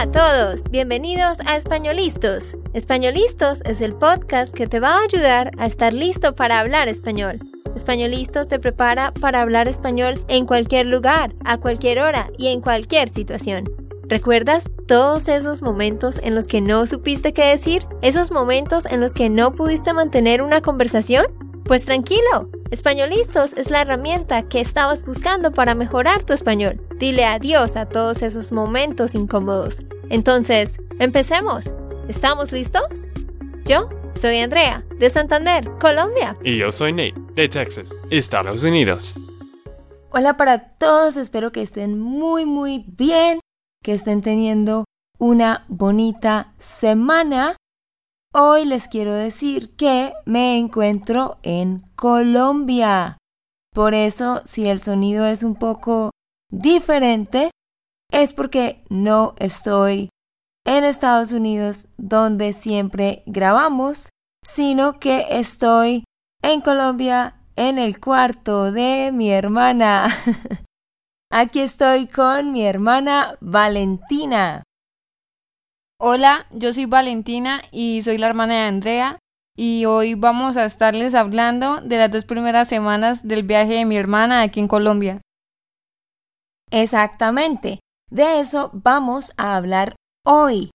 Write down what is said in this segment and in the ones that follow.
Hola a todos, bienvenidos a Españolistos. Españolistos es el podcast que te va a ayudar a estar listo para hablar español. Españolistos te prepara para hablar español en cualquier lugar, a cualquier hora y en cualquier situación. ¿Recuerdas todos esos momentos en los que no supiste qué decir? ¿Esos momentos en los que no pudiste mantener una conversación? Pues tranquilo, Españolistos es la herramienta que estabas buscando para mejorar tu español. Dile adiós a todos esos momentos incómodos. Entonces, empecemos. ¿Estamos listos? Yo soy Andrea, de Santander, Colombia. Y yo soy Nate, de Texas, Estados Unidos. Hola para todos, espero que estén muy muy bien, que estén teniendo una bonita semana Hoy les quiero decir que me encuentro en Colombia. Por eso, si el sonido es un poco diferente, es porque no estoy en Estados Unidos donde siempre grabamos, sino que estoy en Colombia en el cuarto de mi hermana. Aquí estoy con mi hermana Valentina. Hola, yo soy Valentina y soy la hermana de Andrea y hoy vamos a estarles hablando de las dos primeras semanas del viaje de mi hermana aquí en Colombia. Exactamente, de eso vamos a hablar hoy.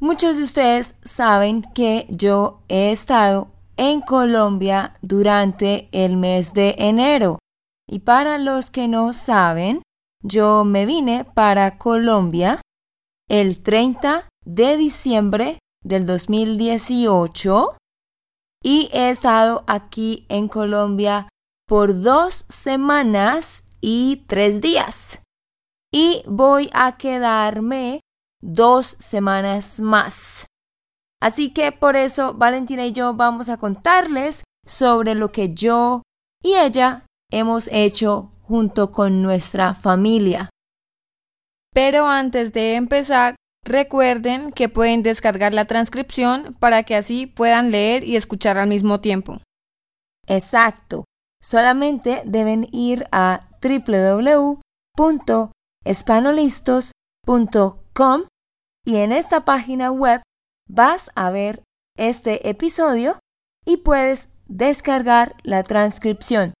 Muchos de ustedes saben que yo he estado en Colombia durante el mes de enero. Y para los que no saben, yo me vine para Colombia el 30 de diciembre del 2018 y he estado aquí en Colombia por dos semanas y tres días. Y voy a quedarme dos semanas más. Así que por eso Valentina y yo vamos a contarles sobre lo que yo y ella hemos hecho junto con nuestra familia. Pero antes de empezar, Recuerden que pueden descargar la transcripción para que así puedan leer y escuchar al mismo tiempo. Exacto. Solamente deben ir a www.espanolistos.com y en esta página web vas a ver este episodio y puedes descargar la transcripción.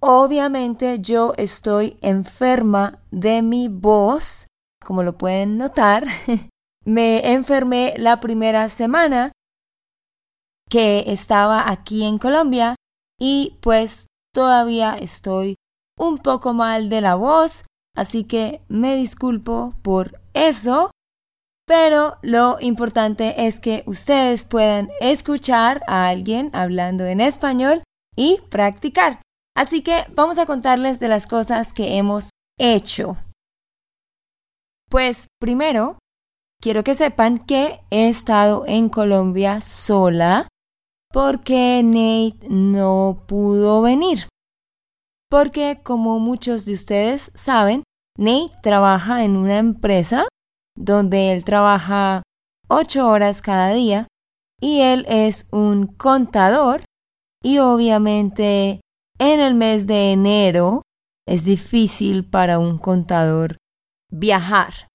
Obviamente yo estoy enferma de mi voz como lo pueden notar, me enfermé la primera semana que estaba aquí en Colombia y pues todavía estoy un poco mal de la voz, así que me disculpo por eso. Pero lo importante es que ustedes puedan escuchar a alguien hablando en español y practicar. Así que vamos a contarles de las cosas que hemos hecho. Pues primero, quiero que sepan que he estado en Colombia sola porque Nate no pudo venir. Porque como muchos de ustedes saben, Nate trabaja en una empresa donde él trabaja ocho horas cada día y él es un contador y obviamente en el mes de enero es difícil para un contador viajar.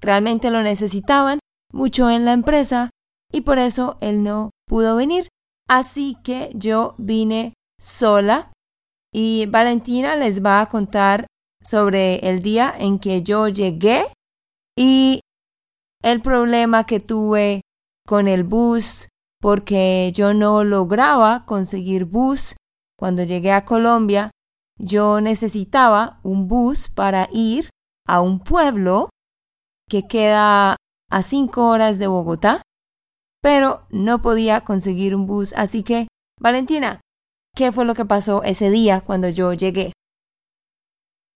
Realmente lo necesitaban mucho en la empresa y por eso él no pudo venir. Así que yo vine sola y Valentina les va a contar sobre el día en que yo llegué y el problema que tuve con el bus porque yo no lograba conseguir bus cuando llegué a Colombia. Yo necesitaba un bus para ir a un pueblo que queda a cinco horas de Bogotá, pero no podía conseguir un bus. Así que, Valentina, ¿qué fue lo que pasó ese día cuando yo llegué?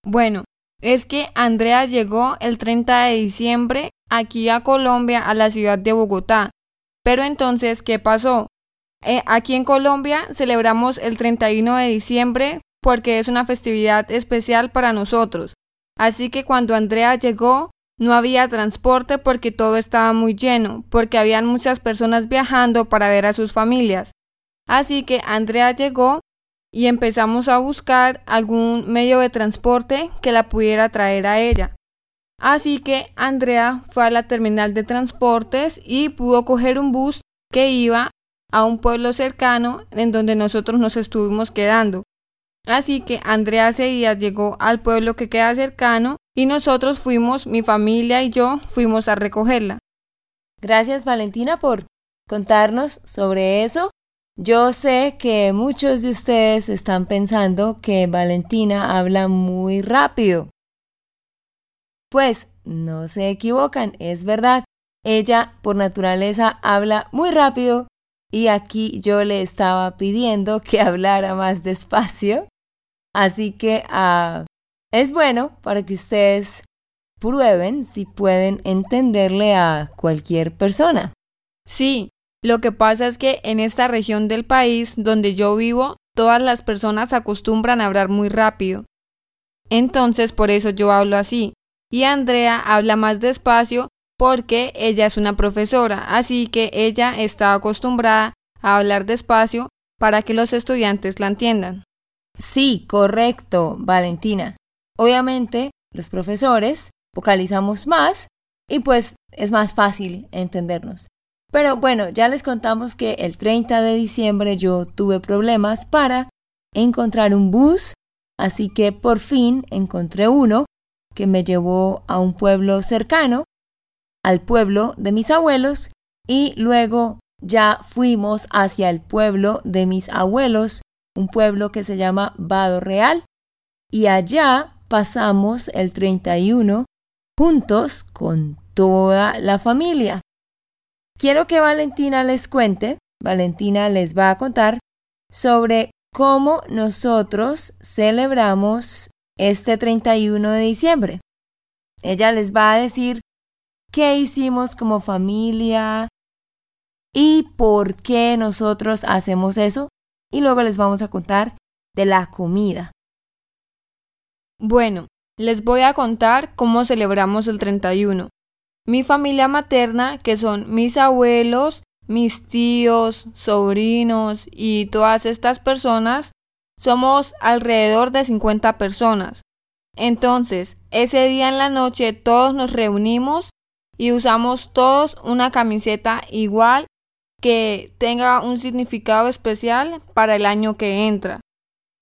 Bueno, es que Andrea llegó el 30 de diciembre aquí a Colombia, a la ciudad de Bogotá. Pero entonces, ¿qué pasó? Eh, aquí en Colombia celebramos el 31 de diciembre porque es una festividad especial para nosotros. Así que cuando Andrea llegó, no había transporte porque todo estaba muy lleno, porque habían muchas personas viajando para ver a sus familias. Así que Andrea llegó y empezamos a buscar algún medio de transporte que la pudiera traer a ella. Así que Andrea fue a la terminal de transportes y pudo coger un bus que iba a un pueblo cercano en donde nosotros nos estuvimos quedando. Así que Andrea Seguías llegó al pueblo que queda cercano y nosotros fuimos, mi familia y yo, fuimos a recogerla. Gracias Valentina por contarnos sobre eso. Yo sé que muchos de ustedes están pensando que Valentina habla muy rápido. Pues no se equivocan, es verdad. Ella por naturaleza habla muy rápido y aquí yo le estaba pidiendo que hablara más despacio. Así que ah, es bueno para que ustedes prueben si pueden entenderle a cualquier persona. Sí, lo que pasa es que en esta región del país donde yo vivo, todas las personas acostumbran a hablar muy rápido. Entonces por eso yo hablo así. Y Andrea habla más despacio porque ella es una profesora, así que ella está acostumbrada a hablar despacio para que los estudiantes la entiendan. Sí, correcto, Valentina. Obviamente, los profesores vocalizamos más y pues es más fácil entendernos. Pero bueno, ya les contamos que el 30 de diciembre yo tuve problemas para encontrar un bus, así que por fin encontré uno que me llevó a un pueblo cercano, al pueblo de mis abuelos, y luego ya fuimos hacia el pueblo de mis abuelos, un pueblo que se llama Vado Real, y allá pasamos el 31 juntos con toda la familia. Quiero que Valentina les cuente, Valentina les va a contar sobre cómo nosotros celebramos este 31 de diciembre. Ella les va a decir qué hicimos como familia y por qué nosotros hacemos eso. Y luego les vamos a contar de la comida. Bueno, les voy a contar cómo celebramos el 31. Mi familia materna, que son mis abuelos, mis tíos, sobrinos y todas estas personas, somos alrededor de 50 personas. Entonces, ese día en la noche todos nos reunimos y usamos todos una camiseta igual que tenga un significado especial para el año que entra.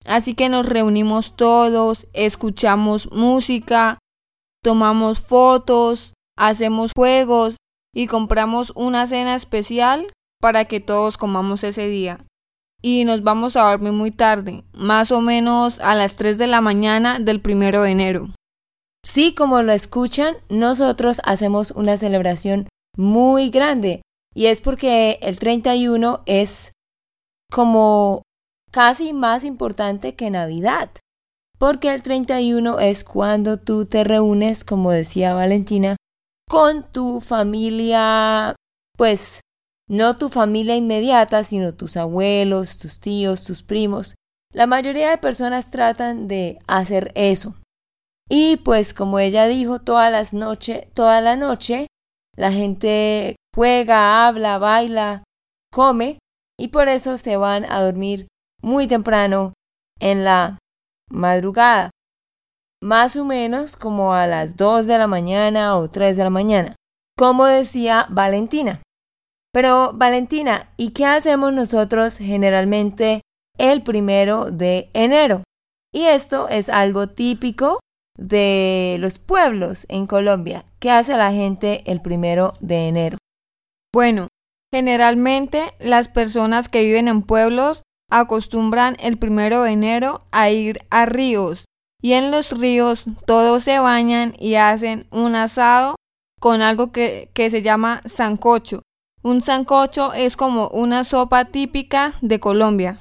Así que nos reunimos todos, escuchamos música, tomamos fotos, hacemos juegos y compramos una cena especial para que todos comamos ese día y nos vamos a dormir muy tarde, más o menos a las 3 de la mañana del primero de enero. Sí, como lo escuchan, nosotros hacemos una celebración muy grande y es porque el 31 es como casi más importante que Navidad, porque el 31 es cuando tú te reúnes, como decía Valentina, con tu familia, pues no tu familia inmediata, sino tus abuelos, tus tíos, tus primos. La mayoría de personas tratan de hacer eso. Y pues como ella dijo, todas las noches, toda la noche, la gente juega, habla, baila, come y por eso se van a dormir muy temprano en la madrugada. Más o menos como a las 2 de la mañana o 3 de la mañana. Como decía Valentina. Pero Valentina, ¿y qué hacemos nosotros generalmente el primero de enero? Y esto es algo típico de los pueblos en Colombia. ¿Qué hace la gente el primero de enero? Bueno, generalmente las personas que viven en pueblos acostumbran el primero de enero a ir a ríos y en los ríos todos se bañan y hacen un asado con algo que, se llama sancocho. Un sancocho es como una sopa típica de Colombia.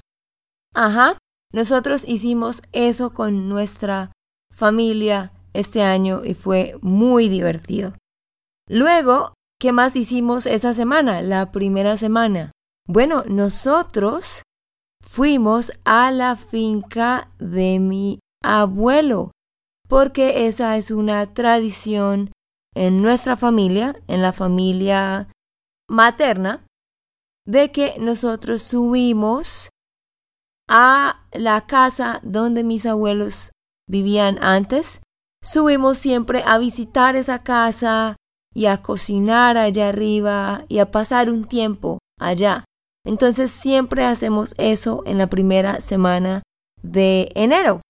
Ajá, nosotros hicimos eso con nuestra familia este año y fue muy divertido. Luego, ¿qué más hicimos esa semana, la primera semana? Bueno, nosotros fuimos a la finca de mi abuelo, porque esa es una tradición en nuestra familia, en la familia materna de que nosotros subimos a la casa donde mis abuelos vivían antes subimos siempre a visitar esa casa y a cocinar allá arriba y a pasar un tiempo allá. Entonces siempre hacemos eso en la primera semana de enero.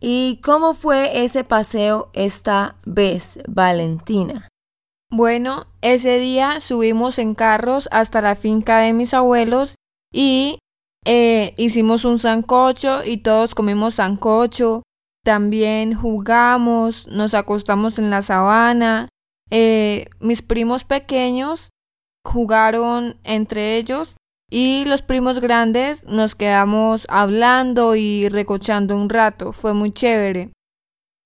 ¿Y cómo fue ese paseo esta vez, Valentina? Bueno, ese día subimos en carros hasta la finca de mis abuelos y eh, hicimos un sancocho y todos comimos sancocho. También jugamos, nos acostamos en la sabana. Eh, mis primos pequeños jugaron entre ellos y los primos grandes nos quedamos hablando y recochando un rato. Fue muy chévere.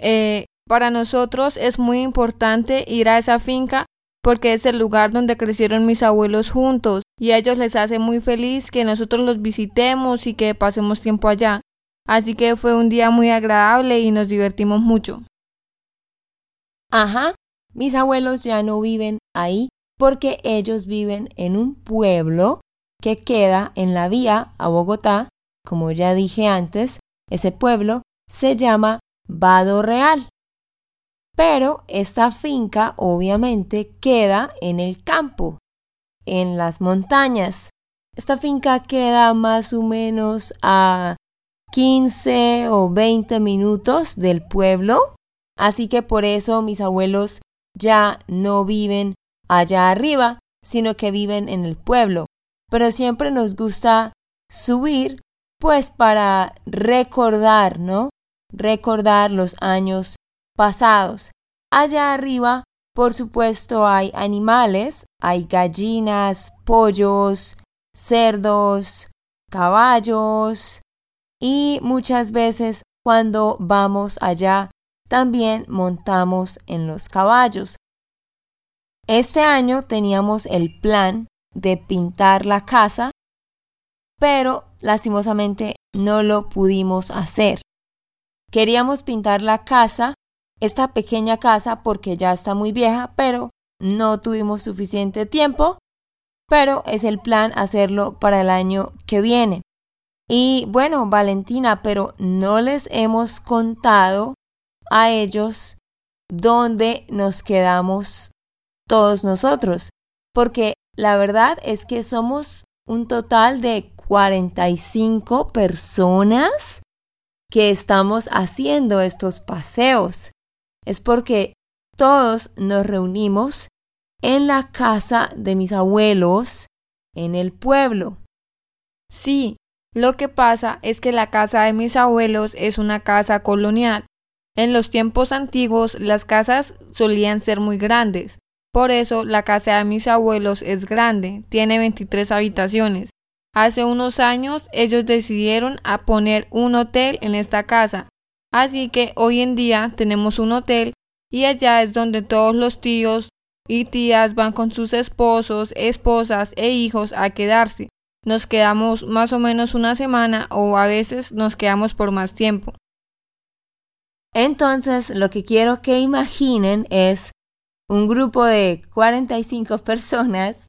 Eh, para nosotros es muy importante ir a esa finca porque es el lugar donde crecieron mis abuelos juntos y a ellos les hace muy feliz que nosotros los visitemos y que pasemos tiempo allá. Así que fue un día muy agradable y nos divertimos mucho. Ajá, mis abuelos ya no viven ahí porque ellos viven en un pueblo que queda en la vía a Bogotá, como ya dije antes, ese pueblo se llama Vado Real. Pero esta finca obviamente queda en el campo, en las montañas. Esta finca queda más o menos a 15 o 20 minutos del pueblo, así que por eso mis abuelos ya no viven allá arriba, sino que viven en el pueblo. Pero siempre nos gusta subir, pues para recordar, ¿no? Recordar los años pasados. Allá arriba, por supuesto, hay animales, hay gallinas, pollos, cerdos, caballos y muchas veces cuando vamos allá también montamos en los caballos. Este año teníamos el plan de pintar la casa, pero lastimosamente no lo pudimos hacer. Queríamos pintar la casa, esta pequeña casa, porque ya está muy vieja, pero no tuvimos suficiente tiempo, pero es el plan hacerlo para el año que viene. Y bueno, Valentina, pero no les hemos contado a ellos dónde nos quedamos todos nosotros, porque la verdad es que somos un total de 45 personas que estamos haciendo estos paseos. Es porque todos nos reunimos en la casa de mis abuelos en el pueblo. Sí, lo que pasa es que la casa de mis abuelos es una casa colonial. En los tiempos antiguos las casas solían ser muy grandes, por eso la casa de mis abuelos es grande, tiene 23 habitaciones. Hace unos años ellos decidieron a poner un hotel en esta casa. Así que hoy en día tenemos un hotel y allá es donde todos los tíos y tías van con sus esposos, esposas e hijos a quedarse. Nos quedamos más o menos una semana o a veces nos quedamos por más tiempo. Entonces, lo que quiero que imaginen es un grupo de 45 personas,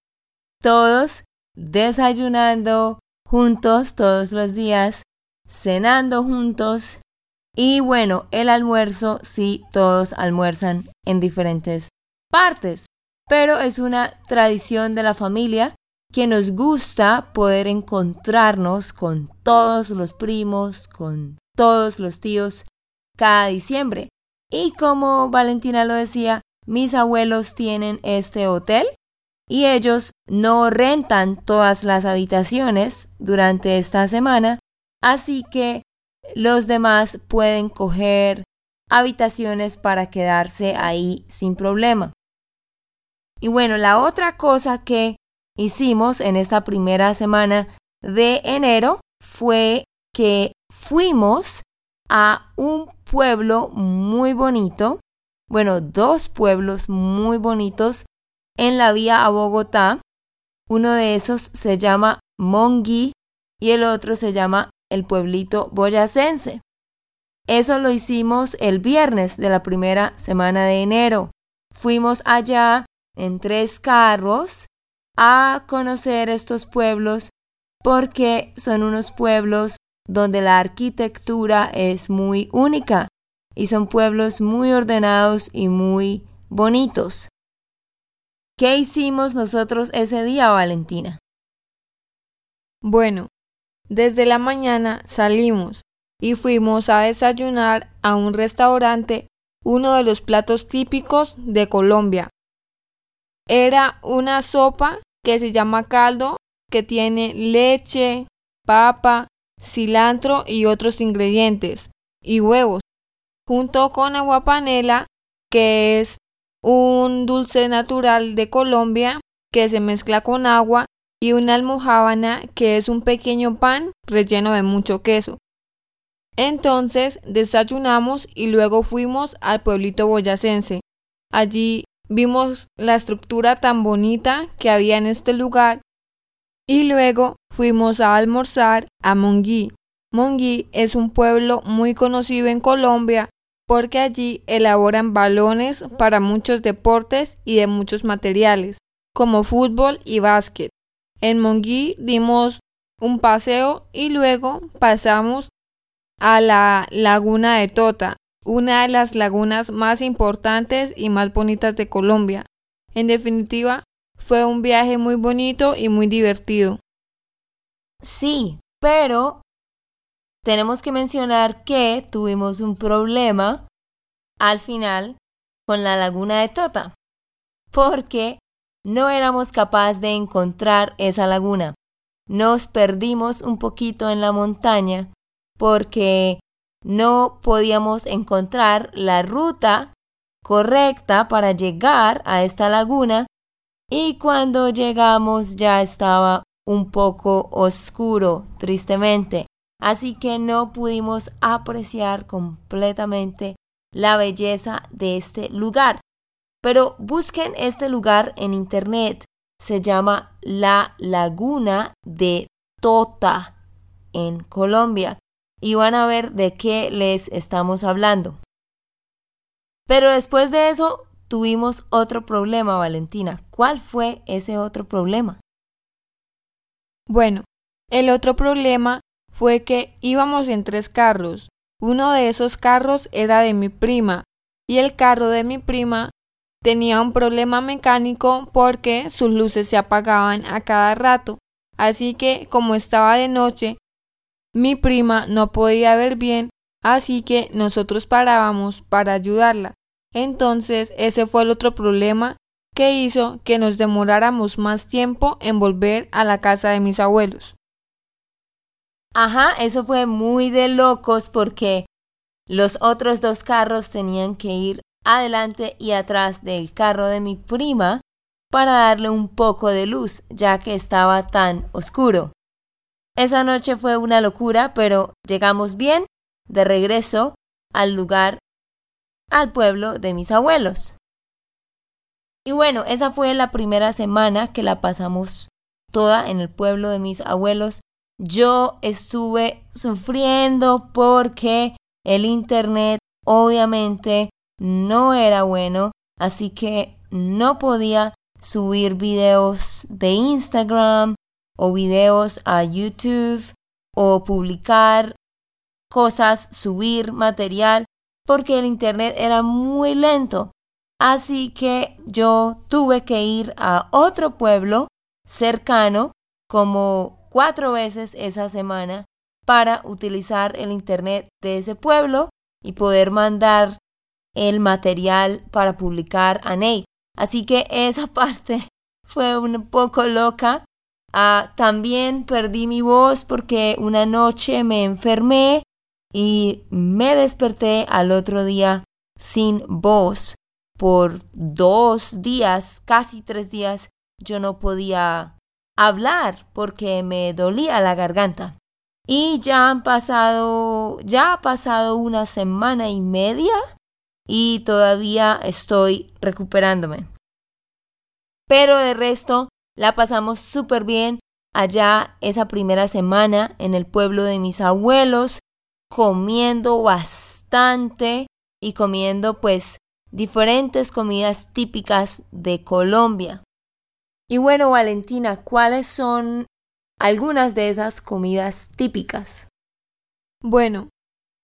todos desayunando juntos todos los días, cenando juntos y bueno, el almuerzo sí, todos almuerzan en diferentes partes, pero es una tradición de la familia que nos gusta poder encontrarnos con todos los primos, con todos los tíos cada diciembre. Y como Valentina lo decía, mis abuelos tienen este hotel y ellos no rentan todas las habitaciones durante esta semana, así que los demás pueden coger habitaciones para quedarse ahí sin problema. Y bueno, la otra cosa que hicimos en esta primera semana de enero fue que fuimos a un pueblo muy bonito bueno, dos pueblos muy bonitos en la vía a Bogotá. Uno de esos se llama Mongi y el otro se llama el pueblito boyacense. Eso lo hicimos el viernes de la primera semana de enero. Fuimos allá en tres carros a conocer estos pueblos porque son unos pueblos donde la arquitectura es muy única y son pueblos muy ordenados y muy bonitos. ¿Qué hicimos nosotros ese día, Valentina? Bueno, desde la mañana salimos y fuimos a desayunar a un restaurante, uno de los platos típicos de Colombia. Era una sopa que se llama caldo, que tiene leche, papa, cilantro y otros ingredientes, y huevos, junto con agua panela, que es un dulce natural de Colombia que se mezcla con agua y una almohábana que es un pequeño pan relleno de mucho queso. Entonces desayunamos y luego fuimos al pueblito boyacense. Allí vimos la estructura tan bonita que había en este lugar y luego fuimos a almorzar a Monguí. Monguí es un pueblo muy conocido en Colombia porque allí elaboran balones para muchos deportes y de muchos materiales, como fútbol y básquet. En Monguí dimos un paseo y luego pasamos a la laguna de Tota, una de las lagunas más importantes y más bonitas de Colombia. En definitiva, fue un viaje muy bonito y muy divertido. Sí, pero tenemos que mencionar que tuvimos un problema al final con la laguna de Tota, porque no éramos capaces de encontrar esa laguna. Nos perdimos un poquito en la montaña porque no podíamos encontrar la ruta correcta para llegar a esta laguna y cuando llegamos ya estaba un poco oscuro, tristemente, así que no pudimos apreciar completamente la belleza de este lugar. Pero busquen este lugar en internet. Se llama La Laguna de Tota en Colombia y van a ver de qué les estamos hablando. Pero después de eso tuvimos otro problema, Valentina. ¿Cuál fue ese otro problema? Bueno, el otro problema fue que íbamos en tres carros. Uno de esos carros era de mi prima y el carro de mi prima tenía un problema mecánico porque sus luces se apagaban a cada rato. Así que, como estaba de noche, mi prima no podía ver bien, así que nosotros parábamos para ayudarla. Entonces ese fue el otro problema que hizo que nos demoráramos más tiempo en volver a la casa de mis abuelos. Ajá, eso fue muy de locos porque los otros dos carros tenían que ir adelante y atrás del carro de mi prima para darle un poco de luz, ya que estaba tan oscuro. Esa noche fue una locura, pero llegamos bien de regreso al lugar, al pueblo de mis abuelos. Y bueno, esa fue la primera semana que la pasamos toda en el pueblo de mis abuelos. Yo estuve sufriendo porque el internet obviamente no era bueno, así que no podía subir videos de Instagram o videos a YouTube o publicar cosas, subir material, porque el Internet era muy lento. Así que yo tuve que ir a otro pueblo cercano como cuatro veces esa semana para utilizar el Internet de ese pueblo y poder mandar el material para publicar a Nate. Así que esa parte fue un poco loca Ah, también perdí mi voz porque una noche me enfermé y me desperté al otro día sin voz. Por dos días, casi tres días, yo no podía hablar porque me dolía la garganta. Y ya han pasado, ya ha pasado una semana y media y todavía estoy recuperándome. Pero de resto, la pasamos súper bien allá esa primera semana en el pueblo de mis abuelos, comiendo bastante y comiendo pues diferentes comidas típicas de Colombia. Y bueno, Valentina, ¿cuáles son algunas de esas comidas típicas? Bueno,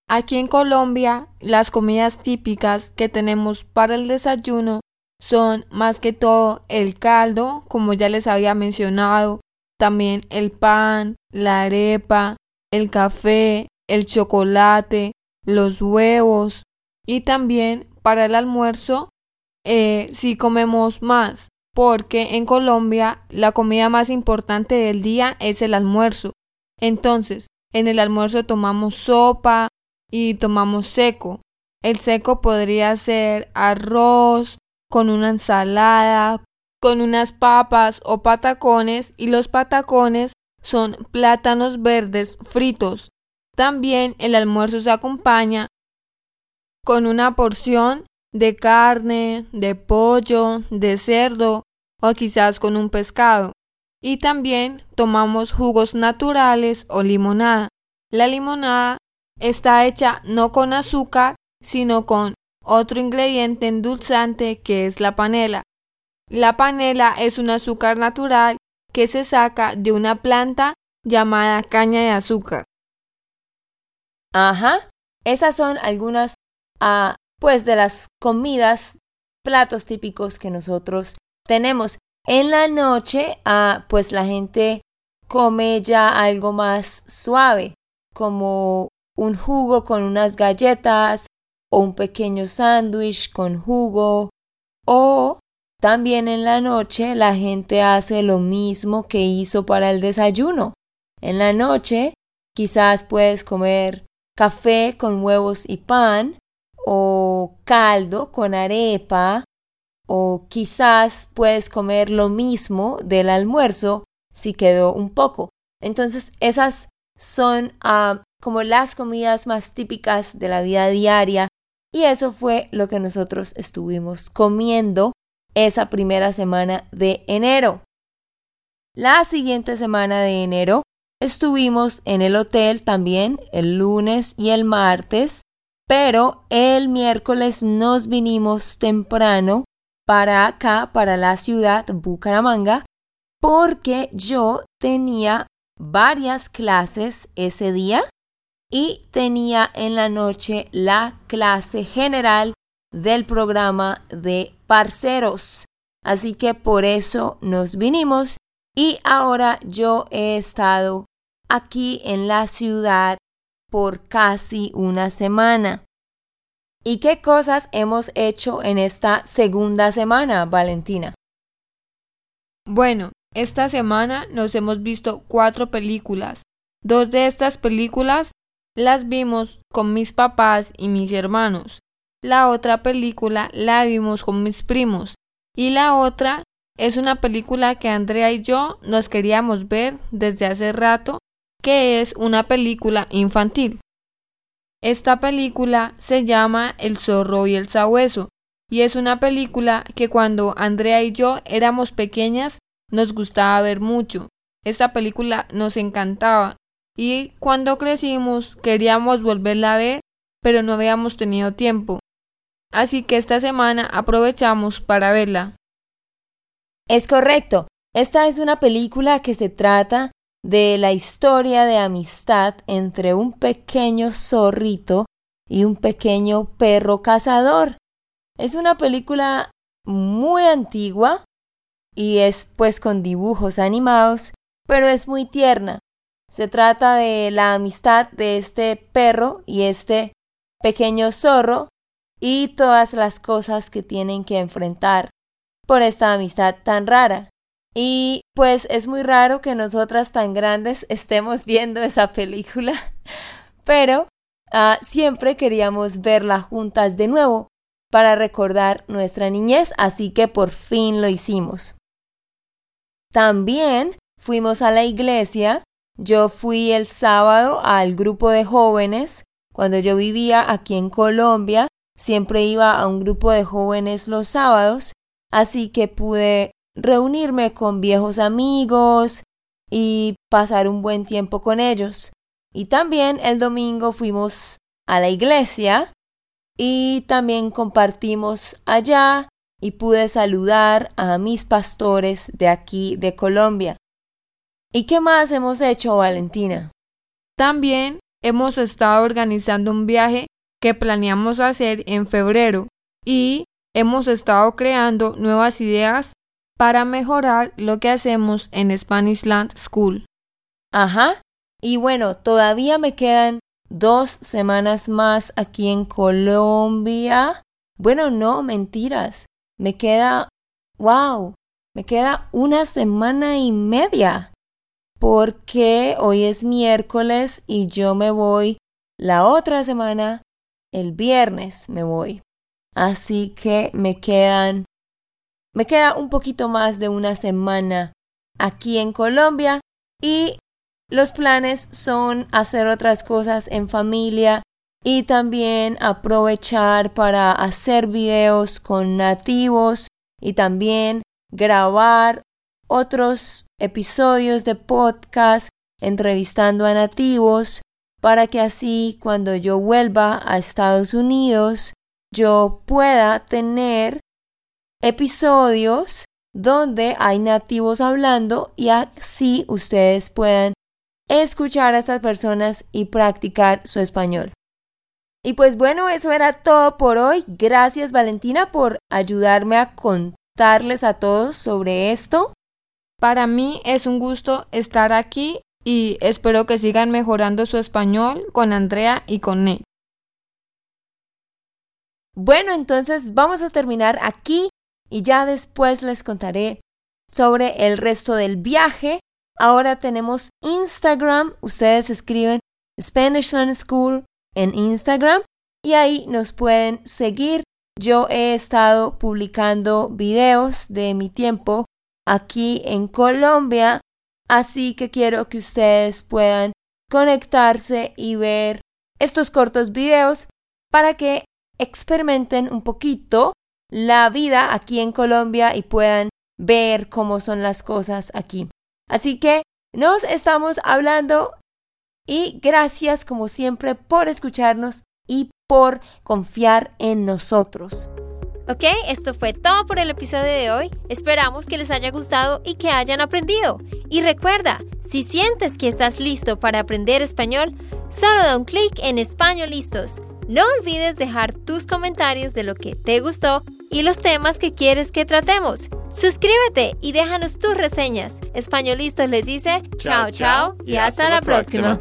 Aquí en Colombia, las comidas típicas que tenemos para el desayuno son más que todo el caldo, como ya les había mencionado, también el pan, la arepa, el café, el chocolate, los huevos y también para el almuerzo eh, si comemos más porque en Colombia la comida más importante del día es el almuerzo. Entonces, en el almuerzo tomamos sopa y tomamos seco. El seco podría ser arroz con una ensalada, con unas papas o patacones y los patacones son plátanos verdes fritos. También el almuerzo se acompaña con una porción de carne, de pollo, de cerdo o quizás con un pescado. Y también tomamos jugos naturales o limonada. La limonada está hecha no con azúcar, sino con otro ingrediente endulzante que es la panela. La panela es un azúcar natural que se saca de una planta llamada caña de azúcar. Ajá, esas son algunas ah, pues de las comidas, platos típicos que nosotros tenemos. En la noche, ah, pues la gente come ya algo más suave, como un jugo con unas galletas o un pequeño sándwich con jugo o también en la noche la gente hace lo mismo que hizo para el desayuno. En la noche quizás puedes comer café con huevos y pan o caldo con arepa o quizás puedes comer lo mismo del almuerzo si quedó un poco. Entonces esas son ah, como las comidas más típicas de la vida diaria y eso fue lo que nosotros estuvimos comiendo esa primera semana de enero. La siguiente semana de enero estuvimos en el hotel también el lunes y el martes pero el miércoles nos vinimos temprano para acá, para la ciudad Bucaramanga, porque yo tenía varias clases ese día y tenía en la noche la clase general del programa de parceros. Así que por eso nos vinimos y ahora yo he estado aquí en la ciudad por casi una semana. ¿Y qué cosas hemos hecho en esta segunda semana, Valentina? Bueno, esta semana nos hemos visto cuatro películas. Dos de estas películas las vimos con mis papás y mis hermanos. La otra película la vimos con mis primos. Y la otra es una película que Andrea y yo nos queríamos ver desde hace rato que es una película infantil. Esta película se llama El zorro y el sabueso y es una película que cuando Andrea y yo éramos pequeñas nos gustaba ver mucho. Esta película nos encantaba y cuando crecimos queríamos volverla a ver, pero no habíamos tenido tiempo. Así que esta semana aprovechamos para verla. Es correcto. Esta es una película que se trata de la historia de amistad entre un pequeño zorrito y un pequeño perro cazador. Es una película muy antigua y es pues con dibujos animados, pero es muy tierna. Se trata de la amistad de este perro y este pequeño zorro y todas las cosas que tienen que enfrentar por esta amistad tan rara. Y pues es muy raro que nosotras tan grandes estemos viendo esa película, pero ah, siempre queríamos verla juntas de nuevo para recordar nuestra niñez, así que por fin lo hicimos. También fuimos a la iglesia. Yo fui el sábado al grupo de jóvenes. Cuando yo vivía aquí en Colombia, siempre iba a un grupo de jóvenes los sábados, así que pude reunirme con viejos amigos y pasar un buen tiempo con ellos. Y también el domingo fuimos a la iglesia y también compartimos allá y pude saludar a mis pastores de aquí de Colombia. ¿Y qué más hemos hecho, Valentina? También hemos estado organizando un viaje que planeamos hacer en febrero y hemos estado creando nuevas ideas para mejorar lo que hacemos en Spanish Land School. Ajá. Y bueno, todavía me quedan dos semanas más aquí en Colombia. Bueno, no, mentiras. Me queda, wow, me queda una semana y media. Porque hoy es miércoles y yo me voy la otra semana, el viernes me voy. Así que me quedan, me queda un poquito más de una semana aquí en Colombia y los planes son hacer otras cosas en familia y también aprovechar para hacer videos con nativos y también grabar otros episodios de podcast entrevistando a nativos para que así cuando yo vuelva a Estados Unidos yo pueda tener episodios donde hay nativos hablando y así ustedes puedan escuchar a estas personas y practicar su español. Y pues bueno, eso era todo por hoy. Gracias Valentina por ayudarme a contarles a todos sobre esto. Para mí es un gusto estar aquí y espero que sigan mejorando su español con Andrea y con Nate. Bueno, entonces vamos a terminar aquí y ya después les contaré sobre el resto del viaje Ahora tenemos Instagram. Ustedes escriben Spanish Land School en Instagram y ahí nos pueden seguir. Yo he estado publicando videos de mi tiempo aquí en Colombia, así que quiero que ustedes puedan conectarse y ver estos cortos videos para que experimenten un poquito la vida aquí en Colombia y puedan ver cómo son las cosas aquí. Así que nos estamos hablando y gracias como siempre por escucharnos y por confiar en nosotros. Ok, esto fue todo por el episodio de hoy. Esperamos que les haya gustado y que hayan aprendido. Y recuerda, si sientes que estás listo para aprender español, solo da un clic en Español Listos. No olvides dejar tus comentarios de lo que te gustó y los temas que quieres que tratemos. Suscríbete y déjanos tus reseñas. Españolistas les dice chao chao y hasta, la próxima.